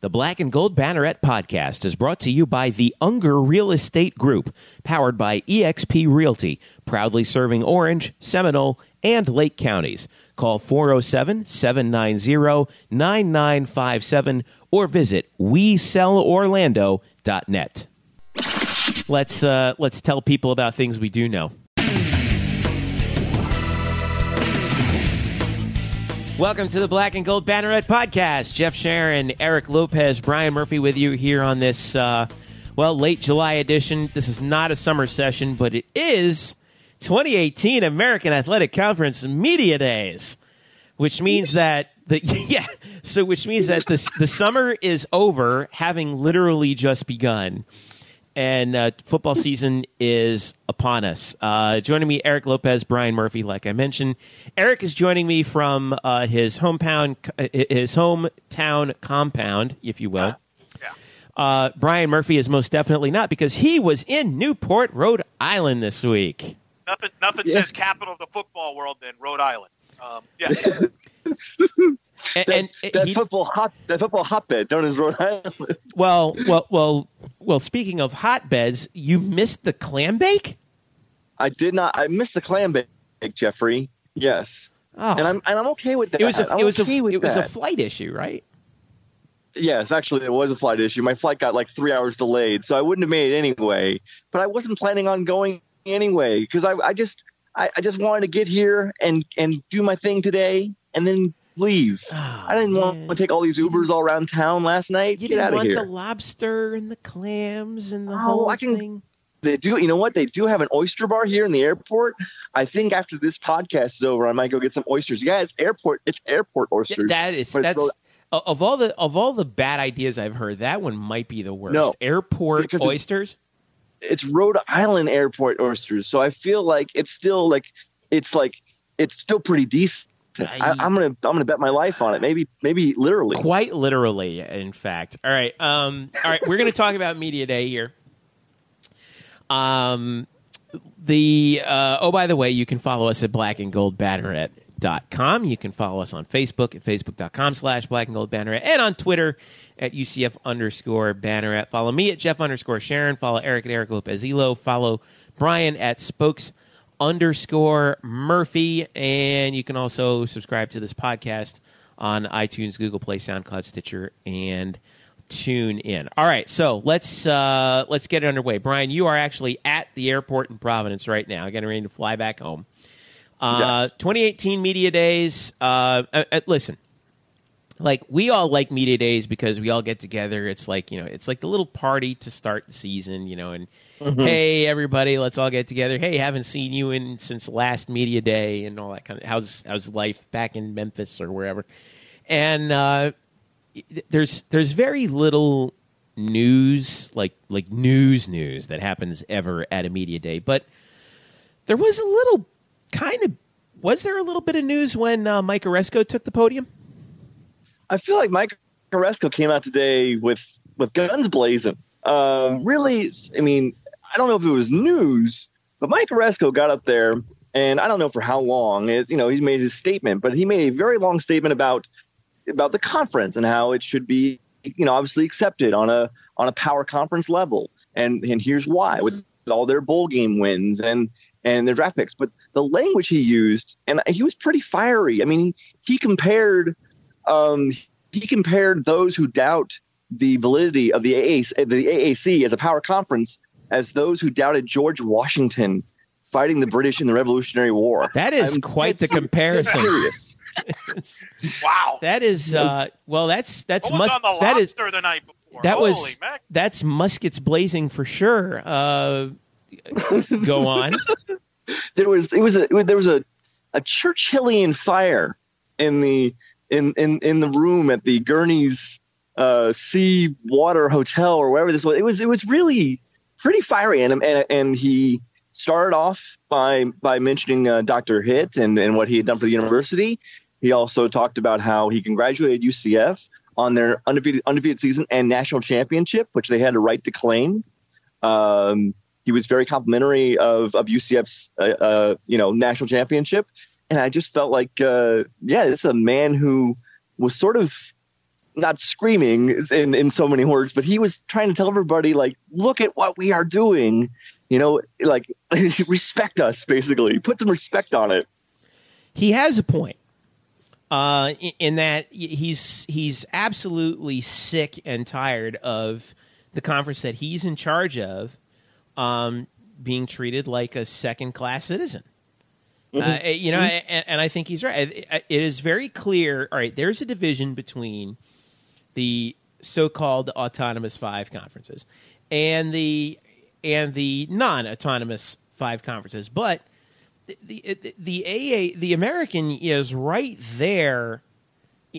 The Black and Gold Banneret podcast is brought to you by the Unger Real Estate Group, powered by eXp Realty, proudly serving Orange, Seminole, and Lake counties. Call 407 790 9957 or visit WeSellOrlando.net. Let's, uh, let's tell people about things we do know. Welcome to the Black and Gold Banneret podcast. Jeff Sharon, Eric Lopez, Brian Murphy with you here on this, uh, well, late July edition. This is not a summer session, but it is 2018 American Athletic Conference Media Days, which means that the yeah, so which means that the the summer is over, having literally just begun and uh, football season is upon us. Uh, joining me, Eric Lopez, Brian Murphy. Like I mentioned, Eric is joining me from uh, his hometown, his hometown compound, if you will. Yeah. Uh, Brian Murphy is most definitely not because he was in Newport, Rhode Island this week. Nothing, nothing Yeah. says capital of the football world than Rhode Island. Um, yeah, And, that, and that he- football hot that football hotbed known as Rhode Island. well, well, well, well. Speaking of hotbeds, you missed the clam bake. I did not. I missed the clam bake, Jeffrey. Yes, Oh, and I'm and I'm okay with that. it was a I'm it was okay a it was a flight issue, right? yes, actually, it was a flight issue. My flight got like three hours delayed, so I wouldn't have made it anyway. But I wasn't planning on going anyway because I, I just I, I just wanted to get here and and do my thing today and then leave. Oh, I didn't want to take all these Ubers all around town last night. You get didn't out of want here. the lobster and the clams and the Oh, whole I can- thing. They do. You know what? They do have an oyster bar here in the airport. I think after this podcast is over, I might go get some oysters. Yeah, it's airport. It's airport Yeah, oysters. that is that's o- of all the of all the bad ideas I've heard, that one might be the worst. No, Airport because it's- oysters. it's Rhode Island airport oysters. So I feel like it's still like it's like it's still pretty decent. I, I'm gonna I'm gonna bet my life on it. Maybe maybe literally. Quite literally, in fact. All right. Um, all right. We're going to talk about Media Day here. Um, the uh, oh, by the way, you can follow us at Black and Gold Banneret.com. You can follow us on Facebook at facebook.com slash Black and Gold Banneret and on Twitter at UCF underscore Banneret. Follow me at Jeff underscore Sharon. Follow Eric at Eric Lopez Elo. Follow Brian at Spokes underscore Murphy. And you can also subscribe to this podcast on iTunes, Google Play, SoundCloud, Stitcher, and tune in. All right, so let's uh, let's get it underway. Brian, you are actually at the airport in Providence right now, getting ready to fly back home. Uh, Yes. 2018 media days. Uh, uh, uh, listen, like we all like media days because we all get together. It's like you know, it's like the little party to start the season. You know, and hey, everybody, let's all get together. Hey, haven't seen you in since last media day and all that kind of. How's how's life back in Memphis or wherever? And uh, there's there's very little news like like news news that happens ever at a media day, but there was a little kind of was there a little bit of news when uh, Mike Aresco took the podium? I feel like Mike Aresco came out today with with guns blazing. Um, really, I mean, I don't know if it was news, but Mike Aresco got up there, and I don't know for how long. Is you know he's made his statement, but he made a very long statement about about the conference and how it should be, you know, obviously accepted on a on a power conference level, and and here's why with all their bowl game wins and and their draft picks. But the language he used, and he was pretty fiery. I mean, he compared um, he compared those who doubt the validity of the AAC, the AAC as a power conference as those who doubted George Washington fighting the British in the Revolutionary War. That is I'm quite the comparison. Serious. Wow. that is uh, well, that's that's What mus- on the that is the night before? that Holy was mac- that's muskets blazing for sure. Uh, go on. there was it was a, there was a a Churchillian fire in the in in in the room at the Gurney's uh, Sea Water Hotel or wherever this was. It was it was really pretty fiery, and and and he started off by by mentioning uh, Dr. Hitt and and what he had done for the university. He also talked about how he congratulated UCF on their undefeated undefeated season and national championship, which they had a right to claim. Um, he was very complimentary of of UCF's uh, uh, you know national championship, and I just felt like uh, yeah, this is a man who was sort of not screaming in in so many words, but he was trying to tell everybody like, look at what we are doing, you know, like respect us basically, put some respect on it. he has a point uh, in, that he's he's absolutely sick and tired of the conference that he's in charge of um, being treated like a second class citizen. Uh, mm-hmm. eh, you know, mm-hmm. and, and I think he's right. It- It is very clear. All right, there's a division between the so-called autonomous five conferences and the and the non-autonomous five conferences, but the the, the AA the American is right there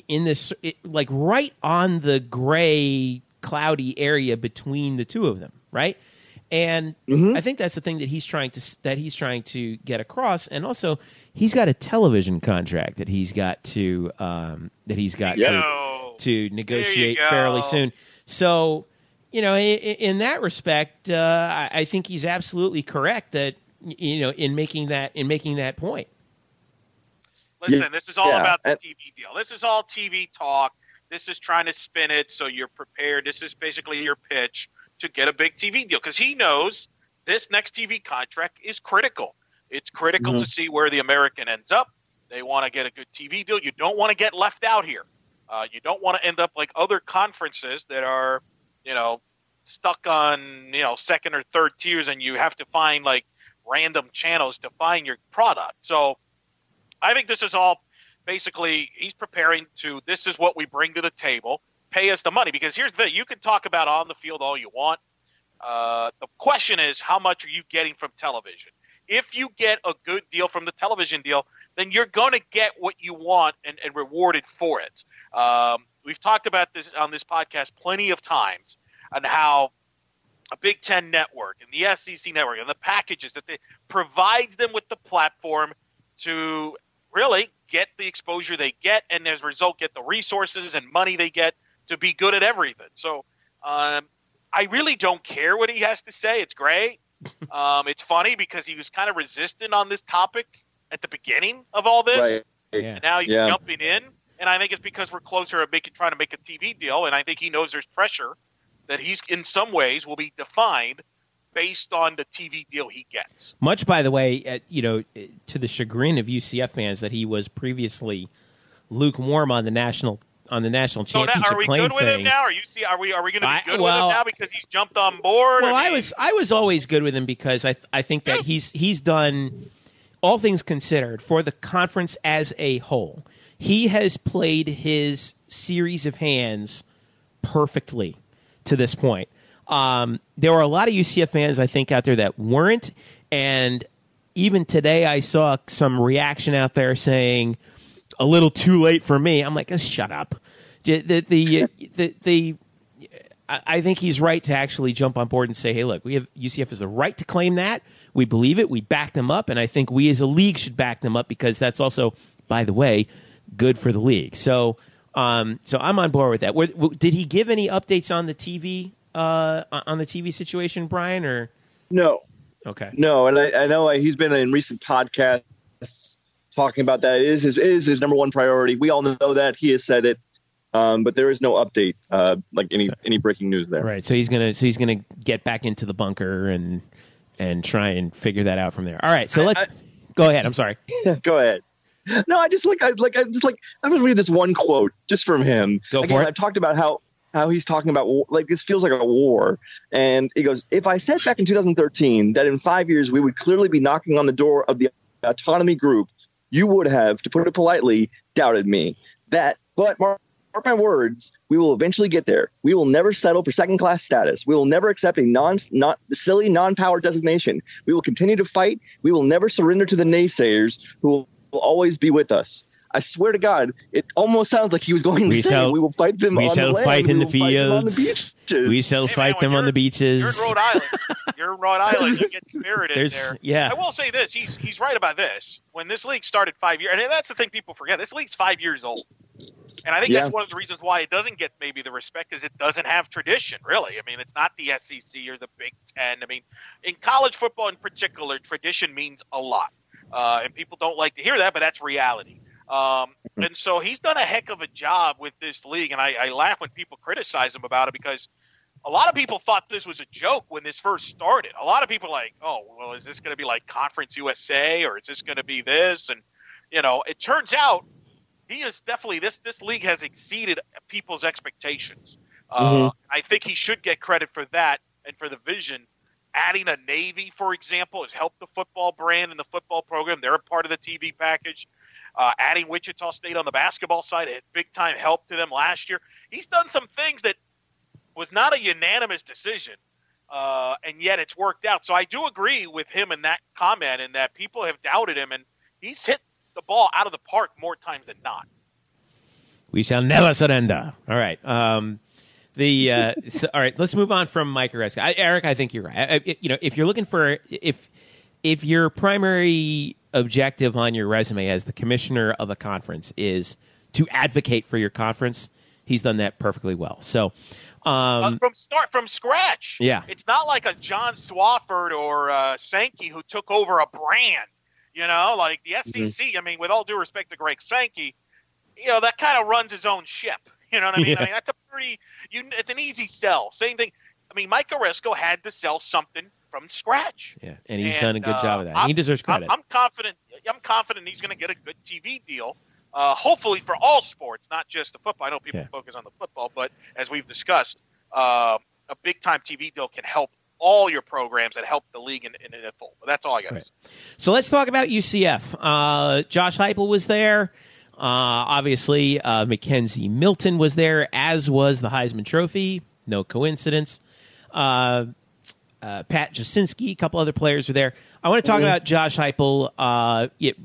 in this it, like right on the gray cloudy area between the two of them, right? And I think that's the thing that he's trying to that he's trying to get across, and also he's got a television contract that he's got to um, that he's got to Yo. to negotiate go. fairly soon. So, you know, in, in that respect, uh, I, I think he's absolutely correct that you know in making that in making that point. Listen, Yeah. this is all Yeah. about the TV deal. This is all TV talk. This is trying to spin it so you're prepared. This is basically your pitch to get a big TV deal because he knows this next TV contract is critical. It's critical Mhm. to see where the American ends up. They want to get a good TV deal. You don't want to get left out here. Uh, you don't want to end up like other conferences that are, you know, stuck on you know second or third tiers, and you have to find like random channels to find your product. So I think this is all basically he's preparing to this is what we bring to the table. Pay us the money because here's the you can talk about on the field all you want. Uh, the question is, how much are you getting from television? If you get a good deal from the television deal, then you're going to get what you want and, and rewarded for it. Um, we've talked about this on this podcast plenty of times on how a Big Ten network and the SEC network and the packages that they provides them with the platform to really get the exposure they get, and as a result, get the resources and money they get to be good at everything. So, um, I really don't care what he has to say. It's great. Um, it's funny because he was kind of resistant on this topic at the beginning of all this. Right. Yeah. And now he's Yeah. jumping in, and I think it's because we're closer to making, trying to make a TV deal, and I think he knows there's pressure that he's in some ways will be defined based on the TV deal he gets. Much, by the way, at, you know, to the chagrin of UCF fans, that he was previously lukewarm on the national on the national So now, championship are we good with thing. him now? Are you see? Are we? Are we going to be I- good well- with him now because he's jumped on board? Well, I mean, was I was always good with him because I I think that Yeah. he's he's done all things considered for the conference as a whole. He has played his series of hands perfectly to this point. Um, there were a lot of UCF fans I think out there that weren't, and even today I saw some reaction out there saying a little too late for me. I'm like, oh, shut up. The the the, the, the I I think he's right to actually jump on board and say, "Hey, look, we have UCF has the right to claim that. We believe it. We back them up, and I think we as a league should back them up because that's also, by the way, good for the league." So, um, so I'm on board with that. Were, w- did he give any updates on the TV uh, on the TV situation, Brian? Or No, okay, no, and I, I know he's been in recent podcasts talking about that is his is his number one priority. We all know that he has said it, um, but there is no update, uh, like any any breaking news there. right. So he's gonna so he's gonna get back into the bunker and and try and figure that out from there. All right. So let's go ahead. I'm sorry. Go ahead. No, I just like I like I just like I was reading this one quote just from him. Go for it. I talked about how how he's talking about like this feels like a war. And he goes, if I said back in 2013 that in five years we would clearly be knocking on the door of the autonomy group, you would have, to put it politely, doubted me. That, but mark, mark my words, we will eventually get there. We will never settle for second class status. We will never accept a non, not silly non-power designation. We will continue to fight. We will never surrender to the naysayers who will always be with us. I swear to God, it almost sounds like he was going we to shall, say, "We will fight them. We on shall the land. fight we in the will fight them the fields. We shall Hey, fight man, them on the beaches. You're in Rhode Island. You're in Rhode Island. You get spirited There's there. yeah. I will say this: he's he's right about this. When this league started five years, and that's the thing people forget. This league's five years old, and I think Yeah. that's one of the reasons why it doesn't get maybe the respect is it doesn't have tradition. Really, I mean, it's not the SEC or the Big Ten. I mean, in college football in particular, tradition means a lot, uh, and people don't like to hear that, but that's reality. Um, and so he's done a heck of a job with this league, and I, I laugh when people criticize him about it because a lot of people thought this was a joke when this first started. A lot of people are like, oh, well, is this going to be like Conference USA or is this going to be this? And you know, it turns out he is definitely this. This league has exceeded people's expectations. Uh, Mhm. I think he should get credit for that and for the vision. Adding a Navy, for example, has helped the football brand and the football program. They're a part of the TV package. Uh, adding Wichita State on the basketball side had big time help to them last year. He's done some things that was not a unanimous decision, uh, and yet it's worked out. So I do agree with him in that comment, and that people have doubted him, and he's hit the ball out of the park more times than not. We shall never surrender. All right. Um, the uh, so, all right. Let's move on from Mike Aresco. I, Eric, I think you're right. I, I- you know, if you're looking for if if your primary objective on your resume as the commissioner of a conference is to advocate for your conference, he's done that perfectly well. So, Uh, um, from start from scratch. Yeah. it's not like a John Swofford or uh, Sankey who took over a brand. You know, like the SEC. I mean, with all due respect to Greg Sankey, you know that kind of runs his own ship. You know what I mean? Yeah. I mean that's a pretty. You, it's an easy sell. Same thing. I mean, Mike Aresco had to sell something from scratch. yeah, and he's And, done a good uh, job of that. I'm- he deserves credit. I'm confident. I'm confident he's going to get a good TV deal. Uh, hopefully for all sports, not just the football. I know people Yeah. focus on the football, but as we've discussed, uh, a big time TV deal can help all your programs and help the league in, in, in full. But that's all I got Right. So let's talk about UCF. Uh, Josh Heupel was there. Uh, obviously, uh, McKenzie Milton was there, as was the Heisman Trophy. No coincidence. Uh, uh, Pat Jasinski, a couple other players were there. I want to talk about Josh Heupel. Uh, it,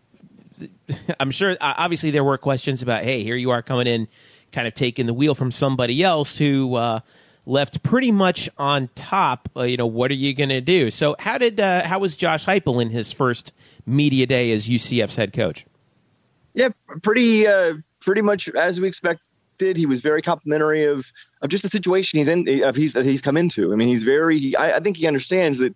I'm sure, uh, obviously, there were questions about, hey, here you are coming in, kind of taking the wheel from somebody else who uh, left pretty much on top. Uh, you know, what are you going to do? So, how did uh, how was Josh Heupel in his first media day as UCF's head coach? Yeah, pretty uh, pretty much as we He was very complimentary of of just the situation he's in of he's that he's come into. I mean, he's very. I, I think he understands that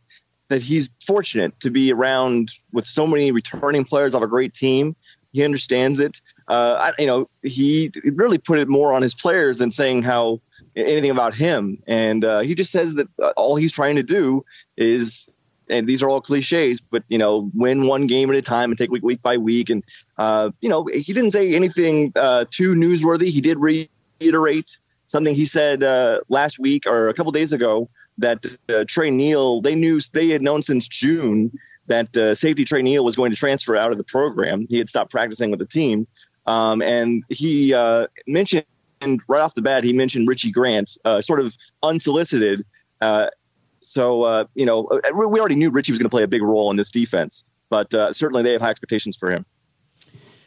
that he's fortunate to be around with so many returning players of a great team. He understands it. Uh, I, you know, he really put it more on his players than saying how anything about him. And uh, he just says that uh, all he's trying to do is, and these are all cliches, but you know, win one game at a time and take week week by week. And uh, you know, he didn't say anything uh, too newsworthy. He did reiterate something he said uh, last week or a couple days ago that uh, Trey Neal, they knew they had known since June that uh, safety Trey Neal was going to transfer out of the program. He had stopped practicing with the team, um, and he uh, mentioned right off the bat he mentioned Richie Grant, sort of unsolicited. So you know, we already knew Richie was going to play a big role in this defense, but certainly they have high expectations for him.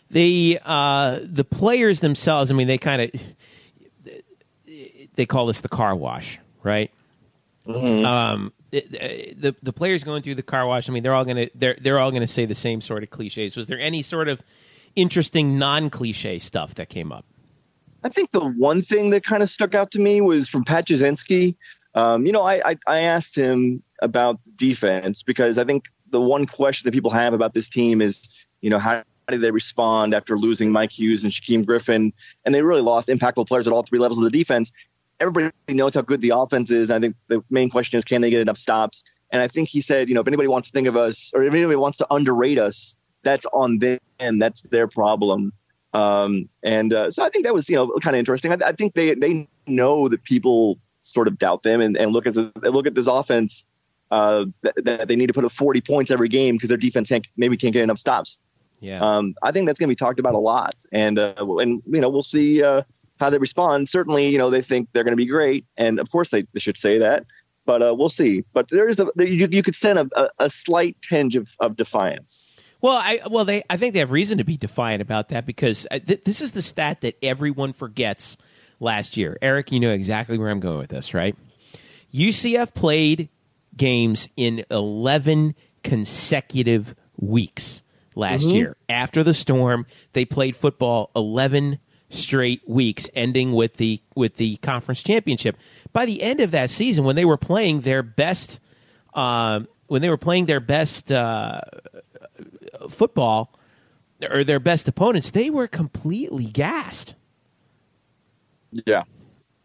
The uh, the players themselves. I mean, they kind of they call this the car wash, right? Um, it- the the players going through the car wash. I mean, they're all gonna they're they're all gonna say the same sort of cliches. Was there any sort of interesting non cliche stuff that came up? I think the one thing that kind of stuck out to me was from Pat Jasinski. Um, you know, I, I I asked him about defense because I think the one question that people have about this team is, you know, how did they respond after losing Mike Hughes and Shaquem Griffin, and they really lost impactful players at all three levels of the defense. Everybody knows how good the offense is. I think the main question is, can they get enough stops? And I think he said, you know, if anybody wants to think of us or if anybody wants to underrate us, that's on them. That's their problem. Um, and uh, so I think that was, you know, kind of interesting. I, I think they they know that people sort of doubt them and, and look at the, look at this offense uh, that, that, they need to put up 40 points every game because their defense can't, maybe can't get enough stops. Yeah. Um, I think that's going to be talked about a lot, and uh, and you know we'll see uh, how they respond. Certainly, you know they think they're going to be great, and of course they, they should say that. But uh, we'll see. But there's a you, you could send a, a, a slight tinge of, of defiance. Well, I well they I think they have reason to be defiant about that because uh, th- this is the stat that everyone forgets last year. Eric, you know exactly where I'm going with this, right? UCF played games in 11 consecutive weeks last Mm-hmm. year. After the storm, they played football 11 straight weeks ending with the with the conference championship. By the end of that season when they were playing their best uh, when they were playing their best uh, football or their best opponents, they were completely gassed. Yeah.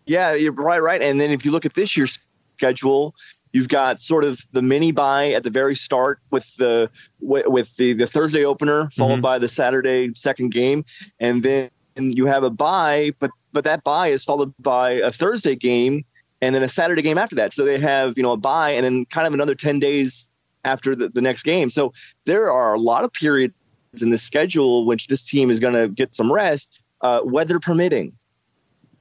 Yeah, you're right, right. And then if you look at this year's schedule, you've got sort of the mini bye at the very start with the with the the Thursday opener followed Mhm. by the Saturday second game, and then you have a bye, but but that bye is followed by a Thursday game and then a Saturday game after that. So they have you know a bye and then kind of another ten days after the, the next game. So there are a lot of periods in the schedule which this team is going to get some rest, uh, weather permitting.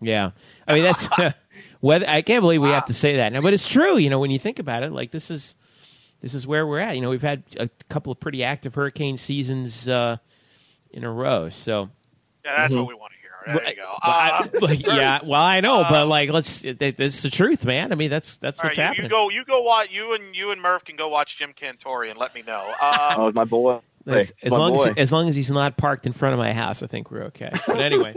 Yeah, I mean that's whether I can't believe we have to say that now, but it's true. You know, when you think about it, like this is this is where we're at. You know, we've had a couple of pretty active hurricane seasons uh, in a row. So Yeah, that's Mhm. what we want to hear. There you go. Well, I- Uh, like, yeah, well, I know, but Uh, like, let's. It, it's the truth, man. I mean, that's that's what's right, you, happening. you go. You go watch. You and you and Murph can go watch Jim Cantore and let me know. Uh, Oh, my boy. as, Hey, as long boy. as as long as he's not parked in front of my house, I think we're okay. But anyway,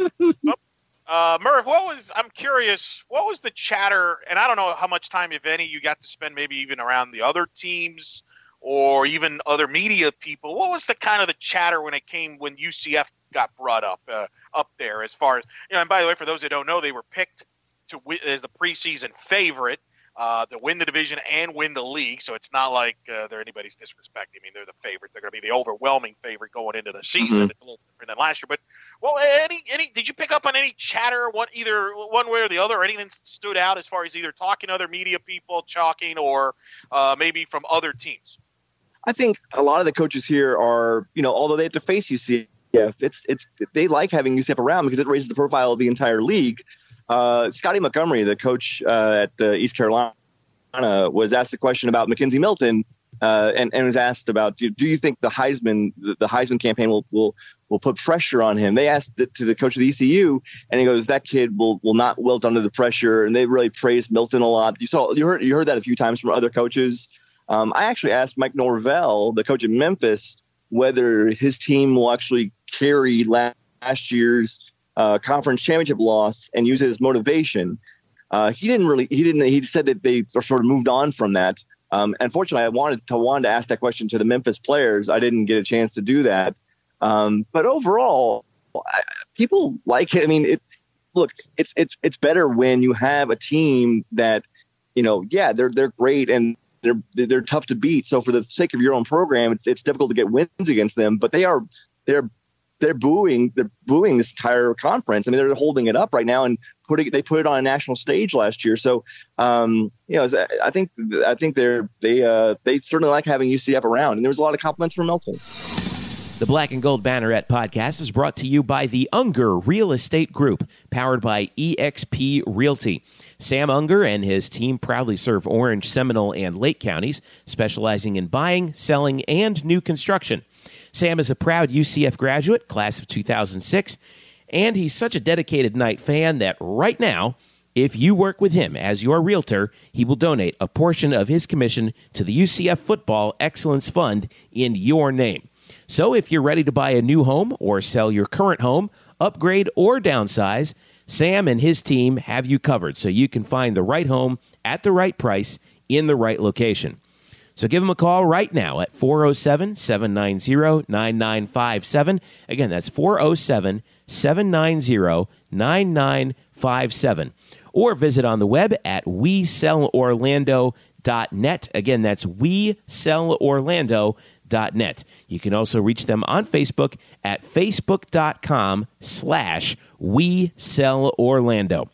Uh, Murph, what was I'm curious, what was the chatter and I don't know how much time if any you got to spend maybe even around the other teams or even other media people. What was the kind of the chatter when it came when UCF got brought up uh, up there as far as you know, and by the way for those that don't know, they were picked to as the preseason favorite. Uh, to win the division and win the league, so it's not like uh, they're anybody's disrespect. I mean, they're the favorite. They're going to be the overwhelming favorite going into the season. Mhm. It's a little different than last year, but well, any any did you pick up on any chatter, one either one way or the other, or anything stood out as far as either talking to other media people, chalking, or uh, maybe from other teams? I think a lot of the coaches here are, you know, although they have to face UCF, it's it's they like having UCF around because it raises the profile of the entire league. Uh, Scotty Montgomery, the coach uh, at uh, East Carolina, was asked a question about McKenzie Milton, uh, and, and was asked about do, do you think the Heisman the, the Heisman campaign will, will will put pressure on him? They asked to the coach of the ECU, and he goes, "That kid will will not wilt under the pressure." And they really praised Milton a lot. You saw you heard you heard that a few times from other coaches. Um, I actually asked Mike Norvell, the coach at Memphis, whether his team will actually carry last, last year's uh, conference championship loss and use it as motivation. Uh, he didn't really. He didn't. He said that they sort of moved on from that. Um, unfortunately, I wanted to wanted to ask that question to the Memphis players. I didn't get a chance to do that. Um, but overall, I, people like it. I mean, it. Look, it's it's it's better when you have a team that, you know, yeah, they're they're great and they're they're tough to beat. So for the sake of your own program, it's it's difficult to get wins against them. But they are they're they're booing they're booing this entire conference. I mean, they're holding it up right now and putting they put it on a national stage last year. So um, you know, I think I think they're they uh, they certainly like having UCF around, and there was a lot of compliments from Milton. The Black and Gold Banneret podcast is brought to you by the Unger Real Estate Group, powered by eXp Realty. Sam Unger and his team proudly serve Orange, Seminole, and Lake counties, specializing in buying, selling, and new construction. Sam is a proud UCF graduate, class of 2006, and he's such a dedicated Knight fan that right now, if you work with him as your realtor, he will donate a portion of his commission to the UCF Football Excellence Fund in your name. So if you're ready to buy a new home or sell your current home, upgrade or downsize, Sam and his team have you covered so you can find the right home at the right price in the right location. So give them a call right now at 407 790 9957. Again, that's 407 790 9957. Or visit on the web at WeSellOrlando.net. Again, that's WeSellOrlando.net. You can also reach them on Facebook at facebook.com slash WeSellOrlando.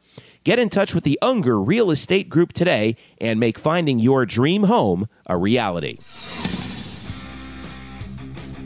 Get in touch with the Unger Real Estate Group today and make finding your dream home a reality.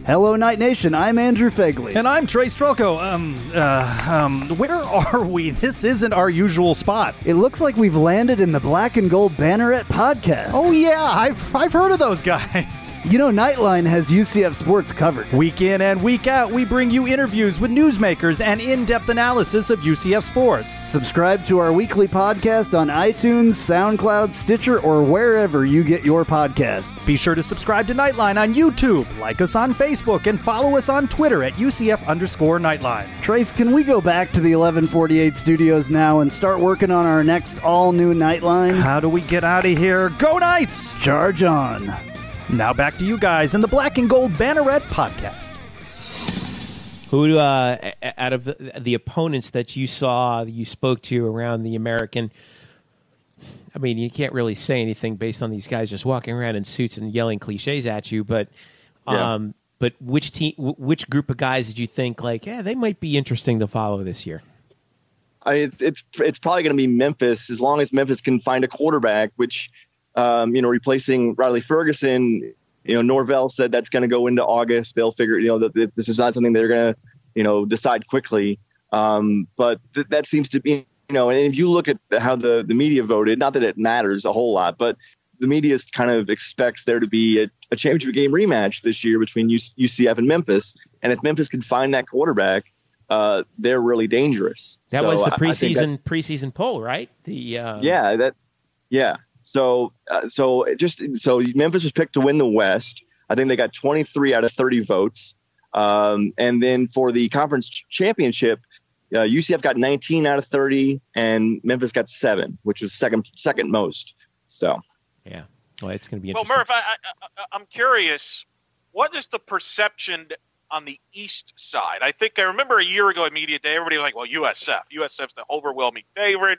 Hello, Knight Nation. I'm Andrew Fegley. And I'm Trey Strelko. Um, uh, um, where are we? This isn't our usual spot. It looks like we've landed in the Black and Gold Banneret podcast. Oh yeah, I've I've heard of those guys. You know, Nightline has UCF sports covered. Week in and week out, we bring you interviews with newsmakers and in-depth analysis of UCF sports. Subscribe to our weekly podcast on iTunes, SoundCloud, Stitcher, or wherever you get your podcasts. Be sure to subscribe to Nightline on YouTube, like us on Facebook, and follow us on Twitter at UCF underscore Nightline. Trace, can we go back to the 1148 studios now and start working on our next all-new Nightline? How do we get out of here? Go Knights! Charge on. Now back to you guys in the Black and Gold Banneret podcast. Who, uh, out of the, the opponents that you saw, you spoke to around the American, I mean, you can't really say anything based on these guys just walking around in suits and yelling cliches at you, but, um, but which team, which group of guys did you think like, yeah, they might be interesting to follow this year? I, it's it's it's probably going to be Memphis as long as Memphis can find a quarterback, which um, you know, replacing Riley Ferguson. You know, Norvell said that's going to go into August. They'll figure, you know, that, that this is not something they're going to, you know, decide quickly. Um, but th- that seems to be, you know, and if you look at how the the media voted, not that it matters a whole lot, but the media kind of expects there to be a, a championship game rematch this year between UCF and Memphis. And if Memphis can find that quarterback, uh, they're really dangerous. That so was the I- I think preseason that- preseason poll, right? The uh, yeah, that yeah. So uh, so just so Memphis was picked to win the West. I think they got 23 out of 30 votes. Um, and then for the conference championship, uh, UCF got 19 out of 30, and Memphis got seven, which was second second most. So yeah. Well, it's going to be interesting. Well, interesting. Murph, I, I, I- I'm curious. What is the perception on the East side? I think I remember a year ago at media day, everybody was like, "Well, USF, USF's the overwhelming favorite.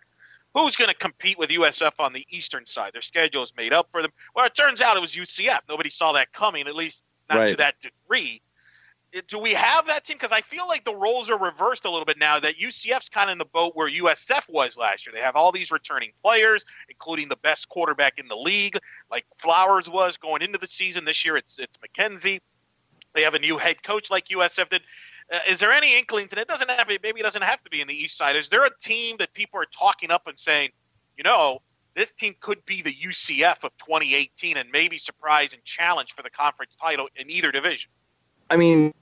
Who's going to compete with USF on the Eastern side? Their schedule is made up for them." Well, it turns out it was UCF. Nobody saw that coming, at least not to that degree. Do we have that team? Because I feel like the roles are reversed a little bit now. That UCF's kind of in the boat where USF was last year. They have all these returning players, including the best quarterback in the league, like Flowers was going into the season. This year, it's it's McKenzie. They have a new head coach like USF did. Uh, is there any inkling to it? Doesn't have to, maybe it doesn't have to be in the East Side. Is there a team that people are talking up and saying, you know, this team could be the UCF of 2018 and maybe surprise and challenge for the conference title in either division? I mean,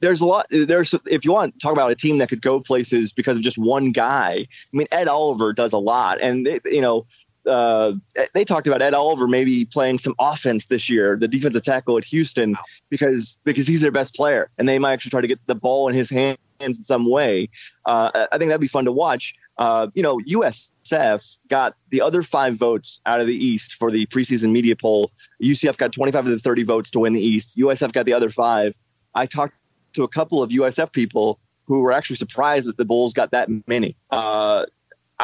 there's a lot. There's if you want to talk about a team that could go places because of just one guy. I mean, Ed Oliver does a lot, and you know, uh, they talked about Ed Oliver maybe playing some offense this year, the defensive tackle at Houston, because because he's their best player, and they might actually try to get the ball in his hands in some way. Uh, I think that'd be fun to watch. Uh, you know, USF got the other five votes out of the East for the preseason media poll. UCF got 25 of the 30 votes to win the East. USF got the other five. I talked to a couple of USF people who were actually surprised that the Bulls got that many. Uh,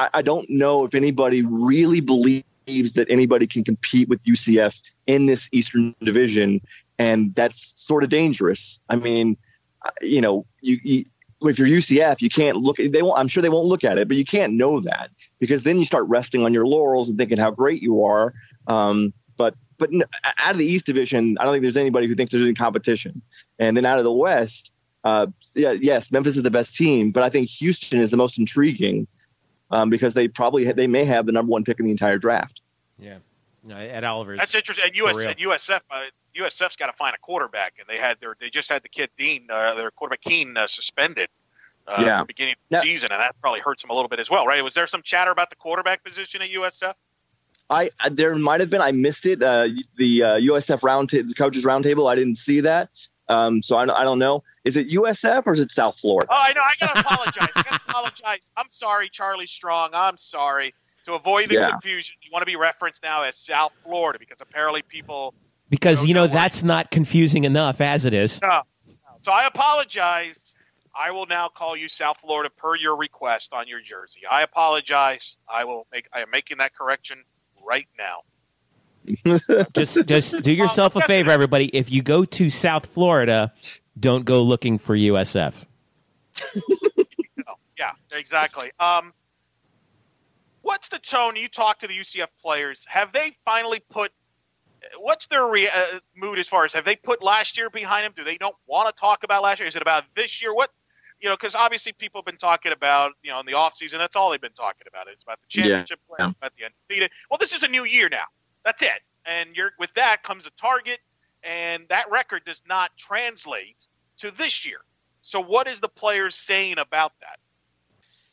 I, I don't know if anybody really believes that anybody can compete with UCF in this Eastern Division, and that's sort of dangerous. I mean, you know, you, you if you're UCF, you can't look. They won't. I'm sure they won't look at it, but you can't know that because then you start resting on your laurels and thinking how great you are. Um, but but out of the East Division, I don't think there's anybody who thinks there's any competition. And then out of the West, uh, yeah, yes, Memphis is the best team, but I think Houston is the most intriguing um, because they probably they may have the number one pick in the entire draft. yeah. No, Ed Oliver's. That's interesting. And, US, and USF, uh, USF's got to find a quarterback, and they had their they just had the kid Dean, uh, their quarterback Kean, uh, suspended. Uh, Yeah. at the beginning of the Yeah. season, and that probably hurts him a little bit as well, right? Was there some chatter about the quarterback position at USF? I I- there might have been I missed it. Uh, the uh, USF round ta- the coaches roundtable. I didn't see that, um, so I, don't- I don't know. Is it USF or is it South Florida? Oh, I know. I gotta apologize. I gotta apologize. I'm sorry, Charlie Strong. I'm sorry. To avoid the Yeah. confusion, you want to be referenced now as South Florida because apparently people. because you know know that's not confusing enough as it is. No. So I apologize. I will now call you South Florida per your request on your jersey. I apologize. I will make. I am making that correction right now. just just do yourself a favor, everybody. If you go to South Florida, don't go looking for USF. Yeah, exactly. Um, what's the tone? You talk to the UCF players. Have they finally put? What's their re- uh, mood as far as have they put last year behind them? Do they don't want to talk about last year? Is it about this year? What you know? Because obviously people have been talking about you know in the off season. That's all they've been talking about. It's about the championship Yeah. play, about the undefeated. Well, this is a new year now. That's it. And you're with that comes a target, and that record does not translate to this year. So what is the players saying about that?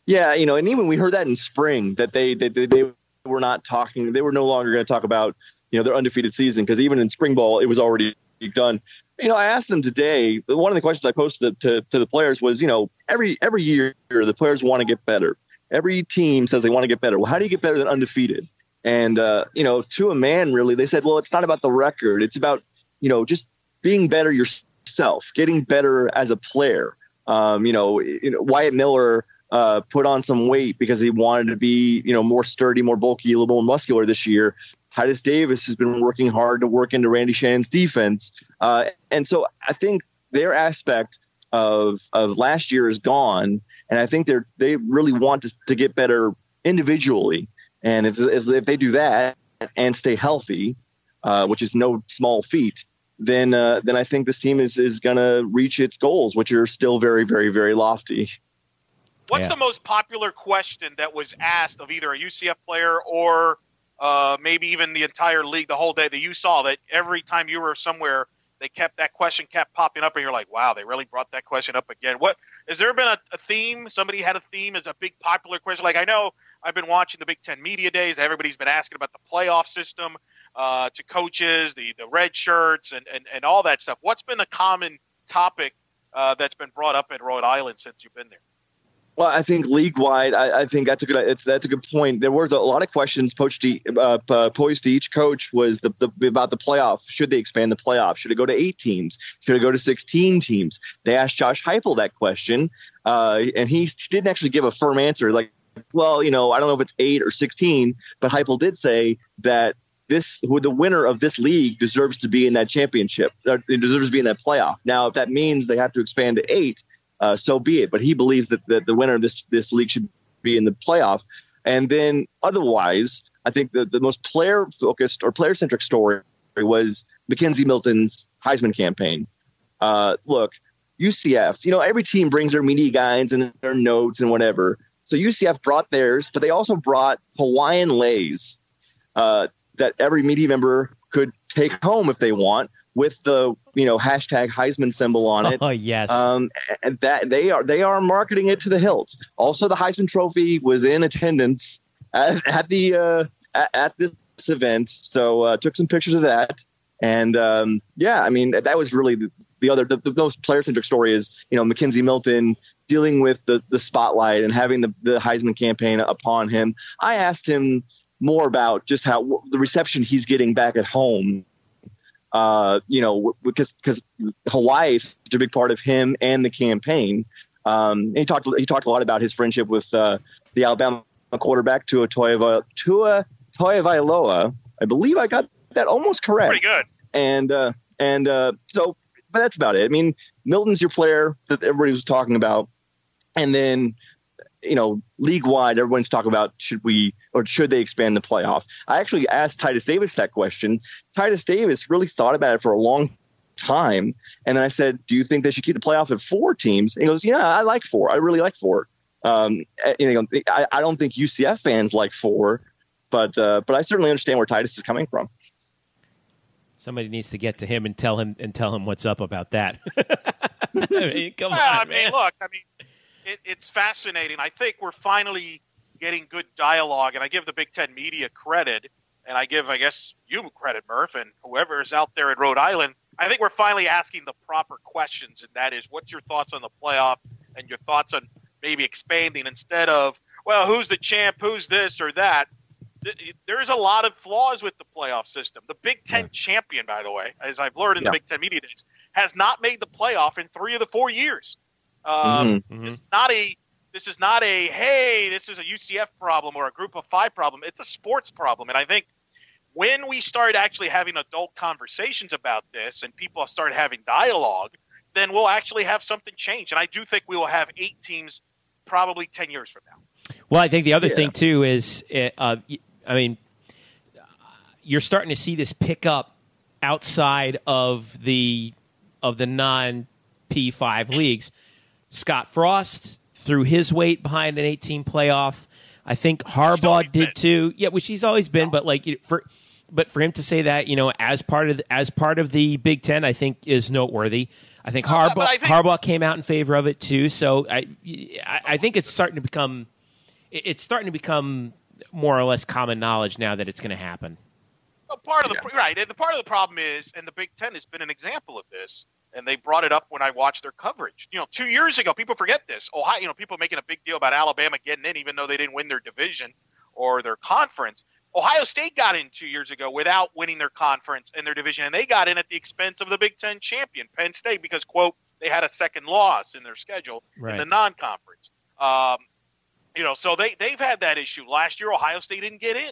Yeah, you know, and even we heard that in spring that they they, they, were not talking. They were no longer going to talk about you know their undefeated season because even in spring ball it was already done. You know, I asked them today. One of the questions I posted to, to the players was, you know, every every year the players want to get better. Every team says they want to get better. Well, how do you get better than undefeated? And uh, you know, to a man, really, they said, well, it's not about the record. It's about you know just being better yourself, getting better as a player. Um, you know, you know, Wyatt Miller uh, put on some weight because he wanted to be, you know, more sturdy, more bulky, a little more muscular this year. Titus Davis has been working hard to work into Randy Shannon's defense, uh, and so I think their aspect of of last year is gone, and I think they're they really want to, to get better individually, and it's, it's, if they do that and stay healthy, uh, which is no small feat, then uh, then I think this team is is going to reach its goals, which are still very, very, very lofty. What's Yeah. the most popular question that was asked of either a UCF player or uh, maybe even the entire league the whole day that you saw that every time you were somewhere they kept that question kept popping up and you're like wow they really brought that question up again what has there been a, a theme somebody had a theme as a big popular question like i know i've been watching the big ten media days everybody's been asking about the playoff system uh, to coaches the, the red shirts and, and, and all that stuff what's been a common topic uh, that's been brought up in rhode island since you've been there Well, I think league wide, I, I think that's a good that's a good point. There was a lot of questions posed to, uh, uh, to each coach was the, the about the playoff. Should they expand the playoff? Should it go to eight teams? Should it go to sixteen teams? They asked Josh Heupel that question, uh, and he didn't actually give a firm answer. Like, well, you know, I don't know if it's eight or sixteen, but Heupel did say that this the winner of this league deserves to be in that championship. uh, It deserves to be in that playoff. Now, if that means they have to expand to eight, uh, so be it. But he believes that, that the winner of this this league should be in the playoff. And then otherwise, I think the, the most player focused or player centric story was McKenzie Milton's Heisman campaign. Uh, look, UCF, you know, every team brings their media guides and their notes and whatever. So UCF brought theirs, but they also brought Hawaiian leis uh, that every media member could take home if they want with the you know hashtag Heisman symbol on it. Oh yes. Um, and that they are they are marketing it to the hilt. Also, the Heisman Trophy was in attendance at, at the uh, at, at this event, so uh, took some pictures of that. And um, yeah, I mean that was really the, the other the, the most player centric story is you know McKenzie Milton dealing with the the spotlight and having the the Heisman campaign upon him. I asked him more about just how the reception he's getting back at home uh, you know, because because Hawaii is such a big part of him and the campaign. Um, he talked he talked a lot about his friendship with uh, the Alabama quarterback Tua Toiva Tua Toivailoa. I believe I got that almost correct. pretty good And uh, and uh, so, but that's about it. I mean, Milton's your player that everybody was talking about, and then you know, league wide, everyone's talking about should we or should they expand the playoff? I actually asked Titus Davis that question. Titus Davis really thought about it for a long time, and then I said, "Do you think they should keep the playoff at four teams?" And he goes, "Yeah, I like four. I really like four. Um, you know, I, I don't think UCF fans like four, but uh, but I certainly understand where Titus is coming from. Somebody needs to get to him and tell him and tell him what's up about that. I mean, come well, on, I mean, man. look, I mean, it, it's fascinating. I think we're finally getting good dialogue, and I give the Big Ten media credit, and I give, I guess, you credit, Murph, and whoever is out there in Rhode Island. I think we're finally asking the proper questions, and that is, what's your thoughts on the playoff, and your thoughts on maybe expanding instead of, well, who's the champ, who's this or that. There's a lot of flaws with the playoff system. The Big Ten champion, by the way, as I've learned in Yeah. the Big Ten media days, has not made the playoff in three of the four years. Um, Mhm. Mhm. This is not a this is not a hey, this is a UCF problem or a group of five problem. It's a sports problem, and I think when we start actually having adult conversations about this and people start having dialogue, then we'll actually have something change. And I do think we will have eight teams probably ten years from now. Well, I think the other Yeah. thing too is, uh, y- I mean, you're starting to see this pick up outside of the of the non P5 leagues. Scott Frost threw his weight behind an 18 playoff. I think Harbaugh did been. too. Yeah, which he's always been, but like you- for but for him to say that, you know, as part of the, as part of the Big Ten, I think is noteworthy. I think Uh, Harbaugh but I think- Harbaugh came out in favor of it too. So I I, I think it's starting to become it's starting to become more or less common knowledge now that it's going to happen. Well, part of the right, and the part of the problem is, and the Big Ten has been an example of this, and they brought it up when I watched their coverage. You know, two years ago, people forget this. Ohio, you know, people making a big deal about Alabama getting in, even though they didn't win their division or their conference. Ohio State got in two years ago without winning their conference and their division, and they got in at the expense of the Big Ten champion, Penn State, because quote they had a second loss in their schedule in the non-conference. Um, you know, so they they've had that issue. Last year, Ohio State didn't get in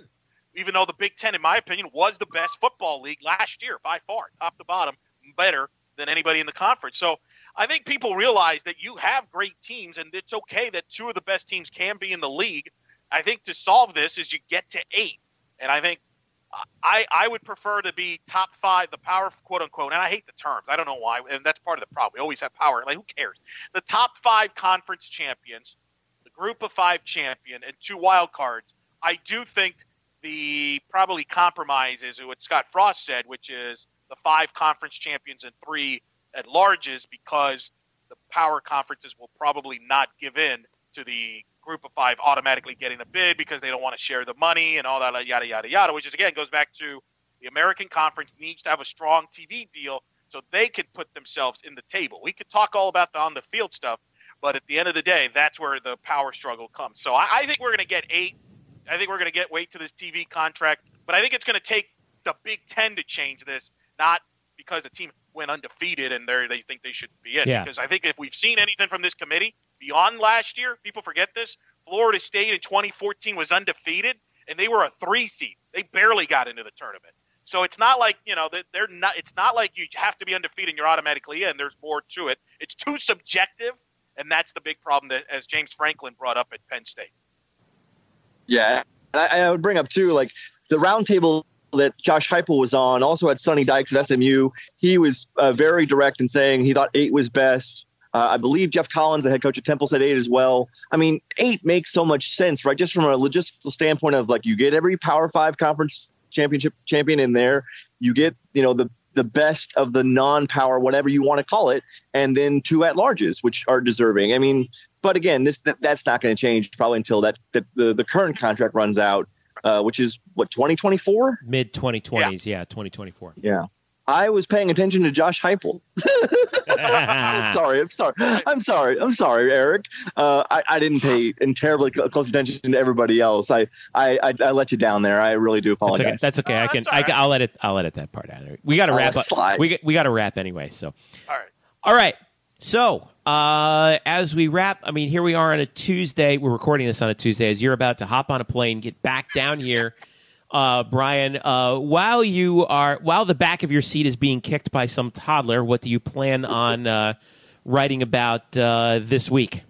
even though the Big Ten, in my opinion, was the best football league last year by far, top to bottom, better than anybody in the conference. So I think people realize that you have great teams, and it's okay that two of the best teams can be in the league. I think to solve this is you get to eight, and I think uh, I I would prefer to be top five, the power quote unquote. And I hate the terms. I don't know why, and that's part of the problem. We always have power. Like who cares? The top five conference champions, the group of five champion, and two wild cards. I do think the probably compromise is what Scott Frost said, which is the five conference champions and three at larges, because the power conferences will probably not give in to the group of five automatically getting a bid because they don't want to share the money and all that yada yada yada. Which is again goes back to the American Conference needs to have a strong TV deal so they could put themselves in the table. We could talk all about the on the field stuff, but at the end of the day, that's where the power struggle comes. So I, I think we're going to get eight. I think we're going to get wait to this TV contract, but I think it's going to take the Big Ten to change this, not because a team went undefeated and they they think they should be in. Yeah. Because I think if we've seen anything from this committee beyond last year, people forget this. Florida State in 2014 was undefeated, and they were a three seed. They barely got into the tournament. So it's not like you know they're not. It's not like you have to be undefeated and you're automatically in. There's more to it. It's too subjective, and that's the big problem that, as James Franklin brought up at Penn State. Yeah, and I, I would bring up too, like the roundtable that Josh Heupel was on also had Sonny Dykes at SMU. He was uh, very direct in saying he thought eight was best. Uh, I believe Geoff Collins, the head coach at Temple, said eight as well. I mean, eight makes so much sense, right? Just from a logistical standpoint of like you get every Power Five conference championship champion in there, you get you know the the best of the non-power, whatever you want to call it, and then two at larges, which are deserving. I mean, but again, this that, that's not going to change probably until that, that the the current contract runs out, uh, which is what 2024. Mid 2020s, yeah, 2024. Yeah, I was paying attention to Josh Heupel. I'm sorry, I'm sorry, I'm sorry, I'm sorry, Eric. Uh, I, I didn't pay in terribly close attention to everybody else. I, I I I let you down there. I really do That's apologize. okay. That's okay. No, I can. that's all I can right. I'll let it. I'll edit that part out. We got to wrap let up. slide. We we got to wrap anyway. So. All right. All right. So, uh, as we wrap, I mean, here we are on a Tuesday. We're recording this on a Tuesday. As you're about to hop on a plane, get back down here, uh, Brian. Uh, while you are, while the back of your seat is being kicked by some toddler, what do you plan on uh, writing about uh, this week?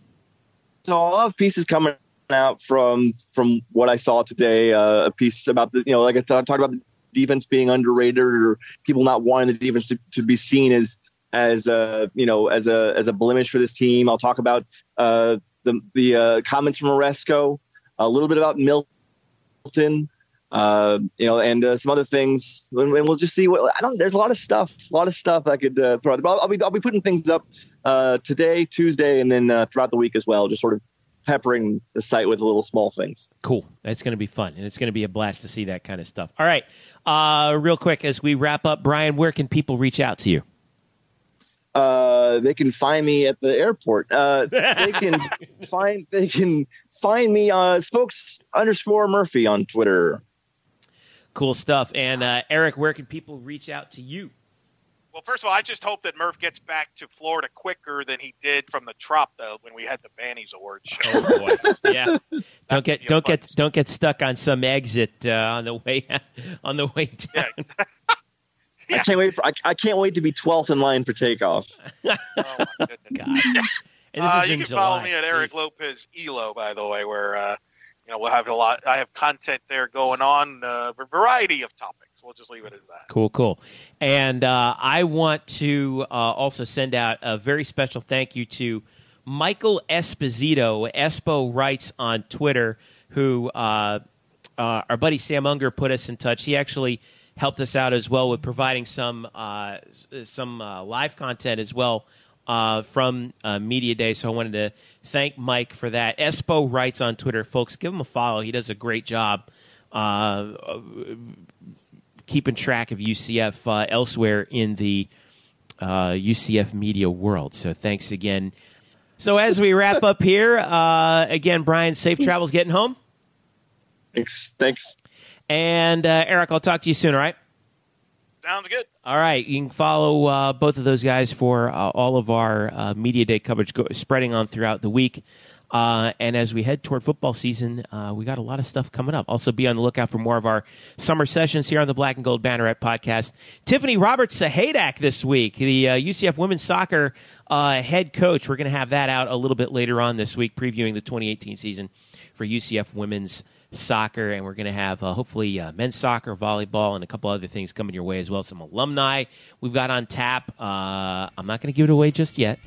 So I'll have pieces coming out from from what I saw today. Uh, a piece about the you know like I talked about the defense being underrated or people not wanting the defense to, to be seen as as a you know as a as a blemish for this team. I'll talk about uh, the the uh, comments from Aresco, a little bit about Milton. Uh, you know, and uh, some other things, and, we'll just see what I don't. There's a lot of stuff, a lot of stuff I could uh, throw out. But I'll, I'll be I'll be putting things up uh, today, Tuesday, and then uh, throughout the week as well. Just sort of peppering the site with little small things. Cool. That's going to be fun, and it's going to be a blast to see that kind of stuff. All right. Uh, real quick, as we wrap up, Brian, where can people reach out to you? Uh, they can find me at the airport. Uh, they can find they can find me uh, spokes underscore Murphy on Twitter. Cool stuff. And uh, Eric, where can people reach out to you? Well, first of all, I just hope that Murph gets back to Florida quicker than he did from the Trop though when we had the Bannies Awards show. Oh boy, yeah. Don't get don't fun get don't get stuck on some exit uh, on the way on the way down. Yeah. I can't wait. For, I, I can't wait to be twelfth in line for takeoff. Oh, my goodness. God. And this Uh, is you can July. follow me at Eric Jeez. Lopez Elo, by the way, where uh, you know, we'll have a lot. I have content there going on, uh, a variety of topics. We'll just leave it at that. Cool, cool. And uh, I want to uh, also send out a very special thank you to Michael Esposito. Espo writes on Twitter, who uh, uh, our buddy Sam Unger put us in touch. He actually helped us out as well with providing some uh, some uh, live content as well uh, from uh, Media Day. So I wanted to thank Mike for that. Espo writes on Twitter, folks, give him a follow. He does a great job. Uh, keeping track of UCF uh, elsewhere in the UCF media world. So thanks again. So as we wrap up here, again, Brian, safe travels getting home. Thanks. Thanks. And uh, Eric, I'll talk to you soon, all right? Sounds good. All right, you can follow uh, both of those guys for uh, all of our uh, media day coverage go- spreading on throughout the week. Uh, and as we head toward football season, uh, we got a lot of stuff coming up. Also, be on the lookout for more of our summer sessions here on the Black and Gold Banneret podcast. Tiffany Roberts Sahaydak this week, the uh, UCF women's soccer uh, head coach. We're going to have that out a little bit later on this week, previewing the 2018 season for UCF women's soccer, and we're going to have uh, hopefully uh, men's soccer, volleyball, and a couple other things coming your way as well. Some alumni we've got on tap. Uh, I'm not going to give it away just yet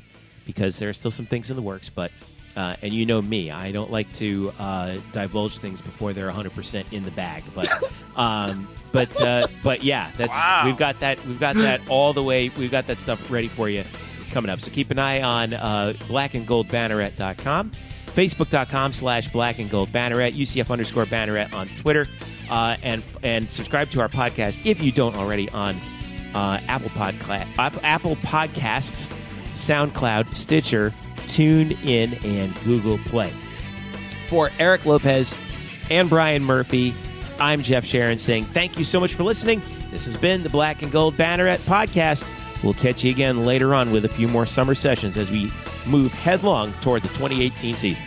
because there are still some things in the works, but. Uh, and you know me, I don't like to uh, divulge things before they're 100% in the bag. But, um, but, uh, but yeah, that's Wow. we've got that. We've got that all the way. We've got that stuff ready for you coming up. So keep an eye on uh, blackandgoldbanneret.com, facebook.com slash black and gold banneret, UCF underscore banneret on Twitter, uh, and and subscribe to our podcast if you don't already on uh, Apple Podcast, Apple Podcasts, SoundCloud, Stitcher, TuneIn, and Google Play. For Eric Lopez and Brian Murphy, I'm Jeff Sharon saying thank you so much for listening. This has been the Black and Gold Banneret podcast. We'll catch you again later on with a few more summer sessions as we move headlong toward the 2018 season.